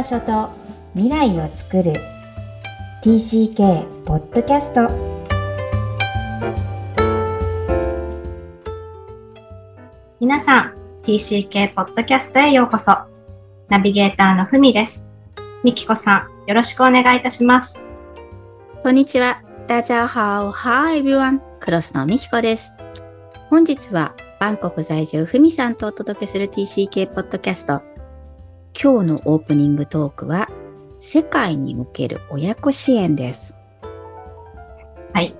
場所と未来を作る。TCK ポッドキャスト皆さん TCK ポッドキャストへようこそ。ナビゲーターのふみです。みきこさんよろしくお願いいたします。こんにちは。大家好。Hi everyone クロスのみきこです。本日はバンコク在住ふみさんとお届けする TCK ポッドキャスト今日のオープニングトークは世界における親子支援です。はい。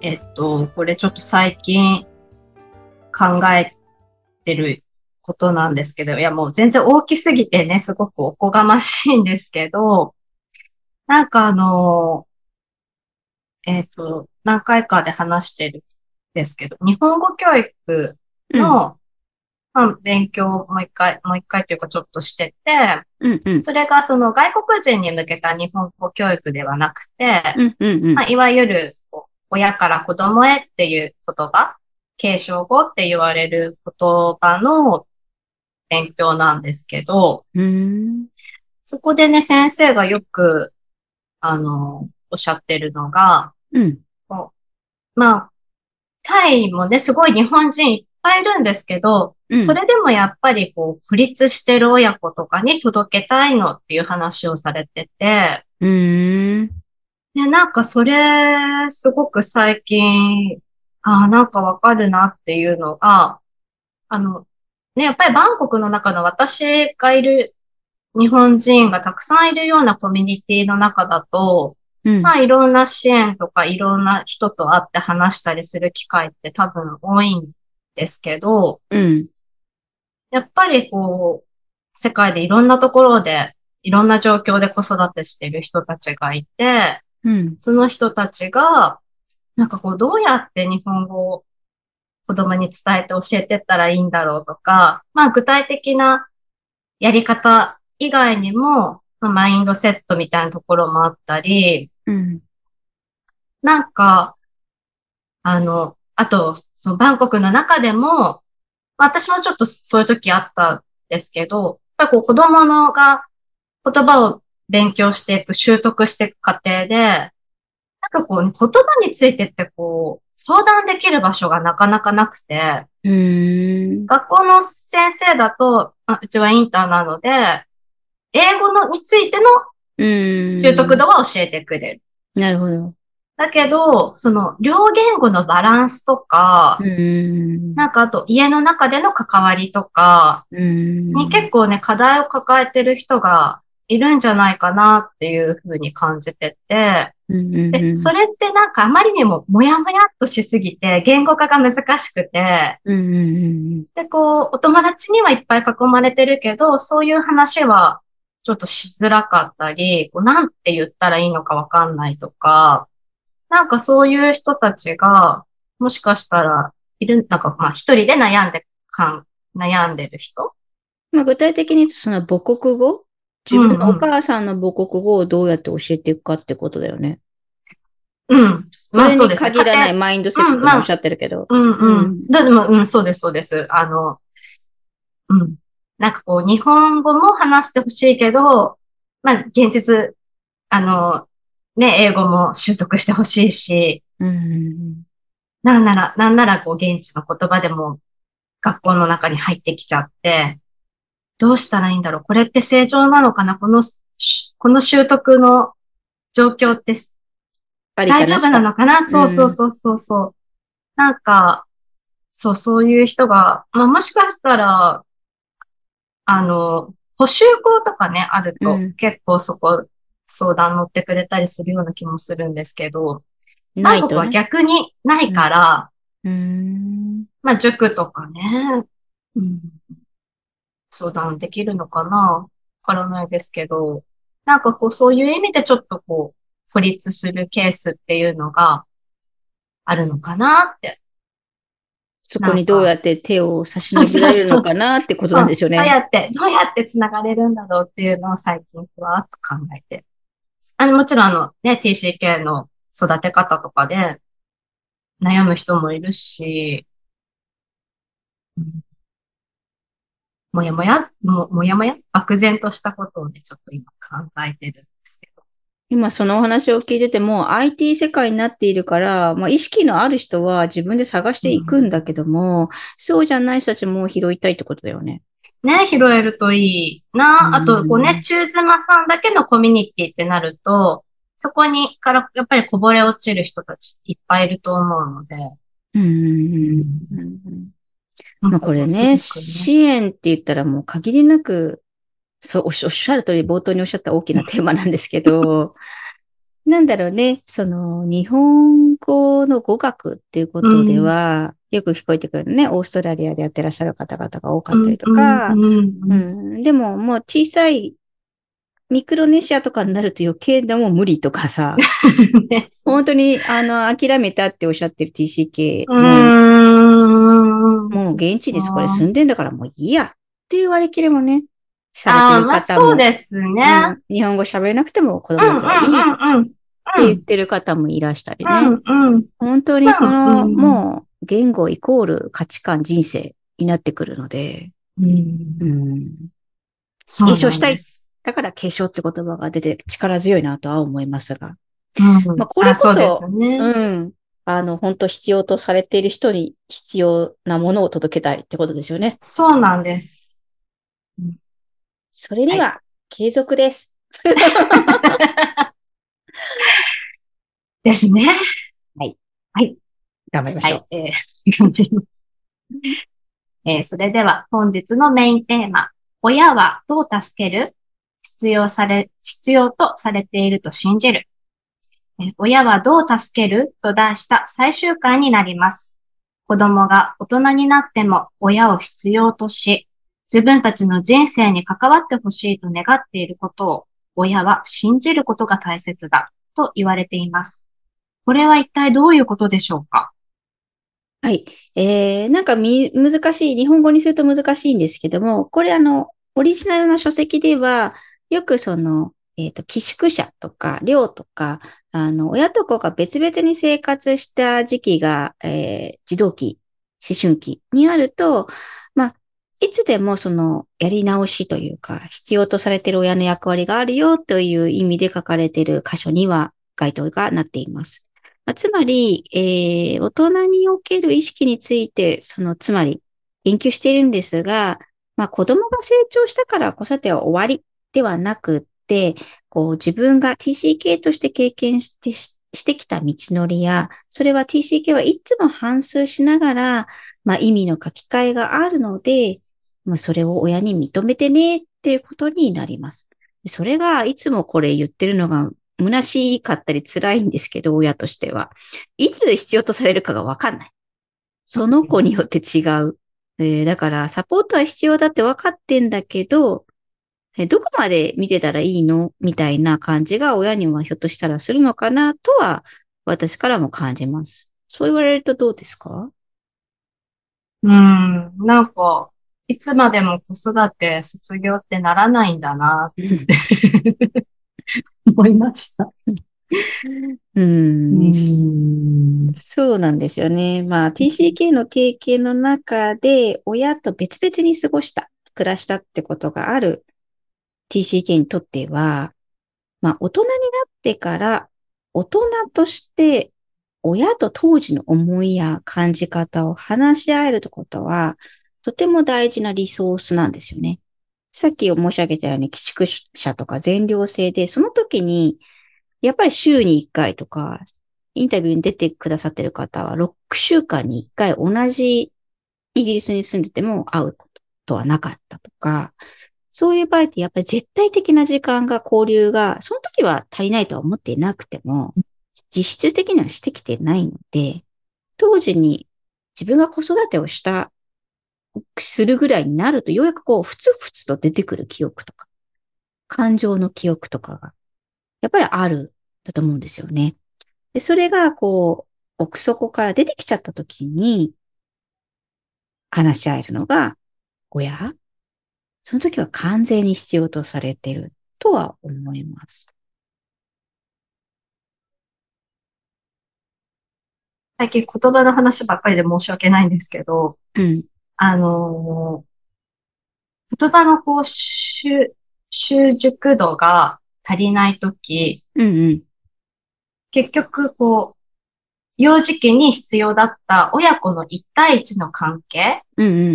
えっと、これちょっと最近考えてることなんですけど、いやもう全然大きすぎてね、すごくおこがましいんですけど、なんかあの、えっと、何回かで話してるんですけど、日本語教育のまあ、勉強をもう一回、もう一回というかちょっとしてて、うんうん、それがその外国人に向けた日本語教育ではなくて、うんうんうん、まあ、いわゆる親から子供へっていう言葉、継承語って言われる言葉の勉強なんですけど、そこでね、先生がよく、あの、おっしゃってるのが、うん、まあ、タイもね、すごい日本人いっぱいいるんですけど、うん、それでもやっぱりこう、孤立してる親子とかに届けたいのっていう話をされてて、うん。で、なんかそれ、すごく最近、ああ、なんかわかるなっていうのが、あの、ね、やっぱりバンコクの中の私がいる日本人がたくさんいるようなコミュニティの中だと、うん、まあいろんな支援とかいろんな人と会って話したりする機会って多分多いんですけど、うん、やっぱりこう、世界でいろんなところで、いろんな状況で子育てしてる人たちがいて、うん、その人たちが、なんかこう、どうやって日本語を子供に伝えて教えてったらいいんだろうとか、まあ具体的なやり方以外にも、まあ、マインドセットみたいなところもあったり、うん、なんか、あの、あと、そのバンコクの中でも、私もちょっとそういう時あったんですけど、やっぱりこう子供のが言葉を勉強していく、習得していく過程で、なんかこう、ね、言葉についてってこう、相談できる場所がなかなかなくて、学校の先生だと、うちはインターなので、英語のについての習得度は教えてくれる。なるほど。だけど、その、両言語のバランスとか、なんかあと家の中での関わりとか、に結構ね、課題を抱えてる人がいるんじゃないかなっていうふうに感じてて、で、それってなんかあまりにももやもやっとしすぎて、言語化が難しくて、で、こう、お友達にはいっぱい囲まれてるけど、そういう話はちょっとしづらかったり、こうなんて言ったらいいのかわかんないとか、なんかそういう人たちが、もしかしたら、いる、なんかまあ一人で悩んで、かん、悩んでる人？まあ具体的に言うとその母国語？自分のお母さんの母国語をどうやって教えていくかってことだよね。うん。まあそうですね。限らないマインドセットとおっしゃってるけど。うん、うん、うん。でも、うん、そうです、そうです。あの、うん。なんかこう、日本語も話してほしいけど、まあ現実、あの、ね、英語も習得してほしいし、うん、なんなら、なんならこう現地の言葉でも学校の中に入ってきちゃって、どうしたらいいんだろう？これって正常なのかな？この、この習得の状況って大丈夫なのかな？そうそうそうそうそう。なんか、そう、そういう人が、まあもしかしたら、あの、補修校とかね、あると、結構そこ相談乗ってくれたりするような気もするんですけど、ないと、ね、は逆にないから、うん、まあ塾とかね、うん、相談できるのかな？わからないですけど、なんかこうそういう意味でちょっとこう、孤立するケースっていうのがあるのかなって。そこにどうやって手を差し伸べられるのかなってことなんでしょうね。どうやって、どうやって繋がれるんだろうっていうのを最近ふわっと考えてあの、もちろんあの、ね、TCK の育て方とかで悩む人もいるし、もやもや、ももやもや？漠然としたことをね、ちょっと今考えてるんですけど。今そのお話を聞いてても IT 世界になっているから、まあ、意識のある人は自分で探していくんだけども、そうじゃない人たちも拾いたいってことだよね。ね、拾えるといいな。あと、こうね、中妻さんだけのコミュニティってなると、そこにからやっぱりこぼれ落ちる人たちいっぱいいると思うので。うん。まあこれね、支援って言ったらもう限りなく、そう、おっしおっしゃる通り冒頭におっしゃった大きなテーマなんですけど、なんだろうね、その日本語の語学っていうことでは、よく聞こえてくるね、オーストラリアでやってらっしゃる方々が多かったりとか、うんでももう小さいミクロネシアとかになると余計でも無理とかさ、ね 本当にあの諦めたっておっしゃってる TCK うも、う現地でそこで住んでんだからもういいやっていう割り切りもね、さああ、れてるまあ方も、そうですね。うん。日本語喋れなくても子供たちはいい言ってる方もいらしたりね。うんうんうん。本当にその、うんもう言語イコール価値観、人生になってくるので、うん継承したいだから継承って言葉が出て力強いなとは思いますが。うんまあこれこそ。うん。あの、本当必要とされている人に必要なものを届けたいってことですよね。そうなんです。それには継続です。ですね。頑張りましょう。はい。えー 頑張ります。えーそれでは本日のメインテーマ。親はどう助ける？必要され、必要とされていると信じる。えー親はどう助ける？と題した最終回になります。子供が大人になっても親を必要とし、自分たちの人生に関わってほしいと願っていることを親は信じることが大切だと言われています。これは一体どういうことでしょうか？はい。えー、なんかみ、難しい、日本語にすると難しいんですけども、これあの、オリジナルの書籍では、よくその、えっ、と、寄宿舎とか、寮とか、あの、親と子が別々に生活した時期が、えー、児童期、思春期にあると、まあ、いつでもその、やり直しというか、必要とされている親の役割があるよという意味で書かれている箇所には、該当がなっています。まあつまり、えー大人における意識について、その、つまり、研究しているんですが、まあ、子供が成長したから子育ては終わりではなくって、こう、自分が TCK として経験して、ししてきた道のりや、それは TCK はいつも反数しながら、まあ、意味の書き換えがあるので、まあ、それを親に認めてねっていうことになります。それが、いつもこれ言ってるのが、虚しかったり辛いんですけど、親としては。いつ必要とされるかがわかんない。その子によって違う。えーだから、サポートは必要だって分かってんだけど、えどこまで見てたらいいの？みたいな感じが親にはひょっとしたらするのかなとは、私からも感じます。そう言われるとどうですか？うん、なんか、いつまでも子育て卒業ってならないんだなって 思いました。うんん、そうなんですよね。まあ、TCK の経験の中で、親と別々に過ごした、暮らしたってことがある TCK にとっては、まあ、大人になってから、大人として、親と当時の思いや感じ方を話し合えるってことは、とても大事なリソースなんですよね。さっき申し上げたように、寄宿舎とか全寮制で、その時に、やっぱり週に1回とか、インタビューに出てくださってる方は、6週間に1回同じイギリスに住んでても会うことはなかったとか、そういう場合ってやっぱり絶対的な時間が交流が、その時は足りないとは思っていなくても、実質的にはしてきてないので、当時に自分が子育てをした、するぐらいになると、ようやくこう、ふつふつと出てくる記憶とか、感情の記憶とかが、やっぱりある、だと思うんですよね。で、それが、こう、奥底から出てきちゃった時に、話し合えるのが、親？その時は完全に必要とされているとは思います。最近言葉の話ばっかりで申し訳ないんですけど、うん。あのー言葉のこう、習、習熟度が足りないとき、うんうん。結局こう、幼児期に必要だった親子の一対一の関係。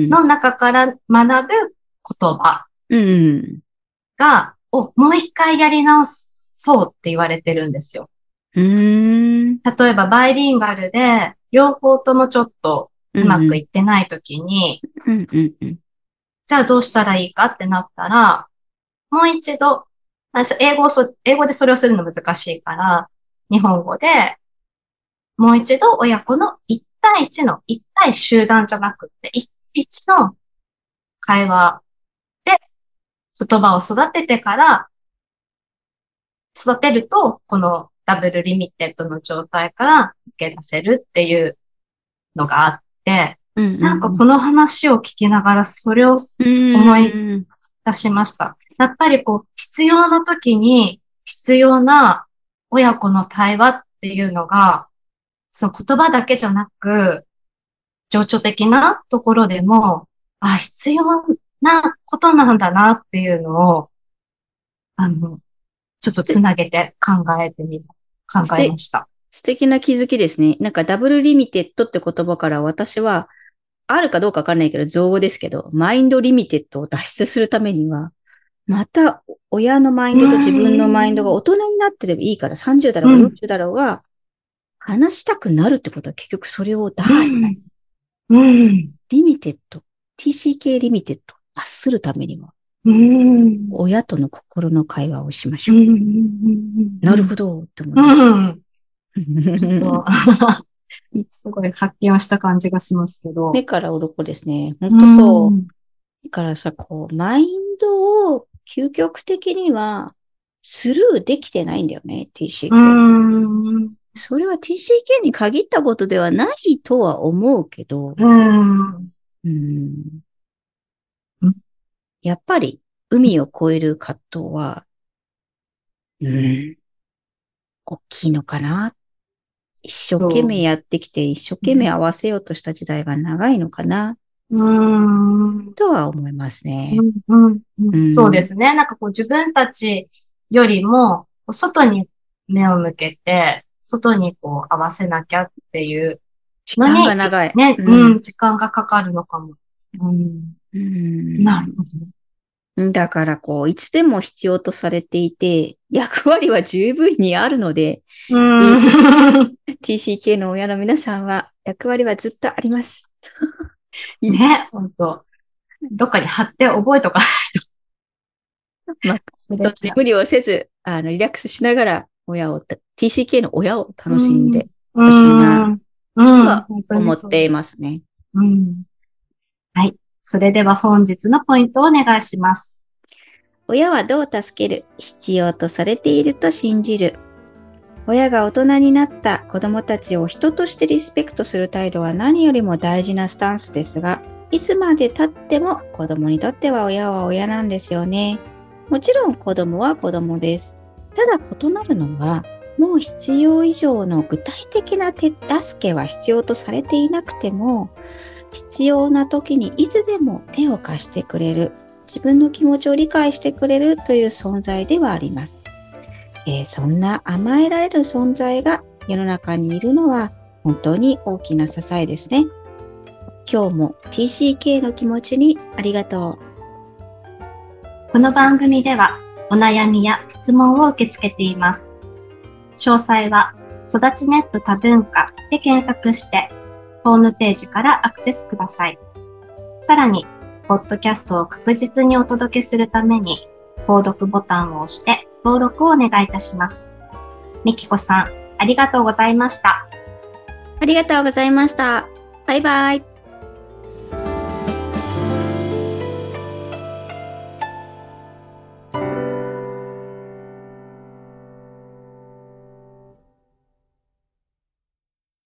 の中から学ぶ言葉。が、をもう一回やり直そうって言われてるんですよ。例えばバイリンガルで、両方ともちょっとうまくいってないときに。じゃあどうしたらいいかってなったら、もう一度、英語をそ、英語でそれをするの難しいから、日本語で、もう一度親子の一対一の、一対集団じゃなくって、一対一の会話で言葉を育ててから、育てると、このダブルリミテッドの状態から抜け出せるっていうのがあって、うんうん。なんかこの話を聞きながらそれをす思い出しました。やっぱりこう、必要な時に必要な親子の対話っていうのが、そう言葉だけじゃなく、情緒的なところでも、あ、必要なことなんだなっていうのを、あの、ちょっとつなげて考えてみ、考えました。素敵な気づきですね。なんかダブルリミテッドって言葉から私は、あるかどうかわかんないけど、造語ですけど、 mind limited を脱出するためには、また親のマインドと自分のマインドが大人になってでもいいから、30だろうがうん40だろうが、話したくなるってことは結局それを打破したい。うん。リミテッド、TCK リミテッドを脱するためには、うん。親との心の会話をしましょう。うん。なるほど、って思いまうん。す。ちょっと、すごい発見をした感じがしますけど。目から鱗ですね。本当そう。んだからさ、こう、マインドを究極的にはスルーできてないんだよね、TCK。うん。それは TCK に限ったことではないとは思うけど、うん。やっぱり海を越える葛藤は、うん、大きいのかな。一生懸命やってきて、一生懸命合わせようとした時代が長いのかな、うん。とは思いますね。うんううんんそうですね。なんかこう自分たちよりも、外に目を向けて、外にこう合わせなきゃっていう、時間が長い。ね、うんうん、時間がかかるのかも。うん。うんなるほど。だからこう、いつでも必要とされていて、役割は十分にあるので、うん。TCK の親の皆さんは役割はずっとあります。ね、本当どっかに貼って覚えとかないと。まあ無理をせず、あの、リラックスしながら、親を、TCK の親を楽しんでうんしいなうん。とは思ってい。ますね。うん。はい。それでは本日のポイントをお願いします。親はどう助ける必要とされていると信じる。親が大人になった子供たちを人としてリスペクトする態度は何よりも大事なスタンスですが、いつまで経っても子供にとっては親は親なんですよね。もちろん子供は子供です。ただ異なるのは、もう必要以上の具体的な手助けは必要とされていなくても、必要な時にいつでも手を貸してくれる、自分の気持ちを理解してくれるという存在ではあります。えーそんな甘えられる存在が世の中にいるのは本当に大きな支えですね。今日も TCK の気持ちにありがとう。この番組ではお悩みや質問を受け付けています。詳細は育ちネット多文化で検索してホームページからアクセスください。さらに、ポッドキャストを確実にお届けするために購読ボタンを押して登録をお願いいたします。みきこさん、ありがとうございました。ありがとうございました。バイバイ。